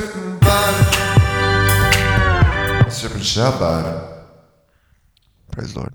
certain body, a certain Shabbat. Praise Lord.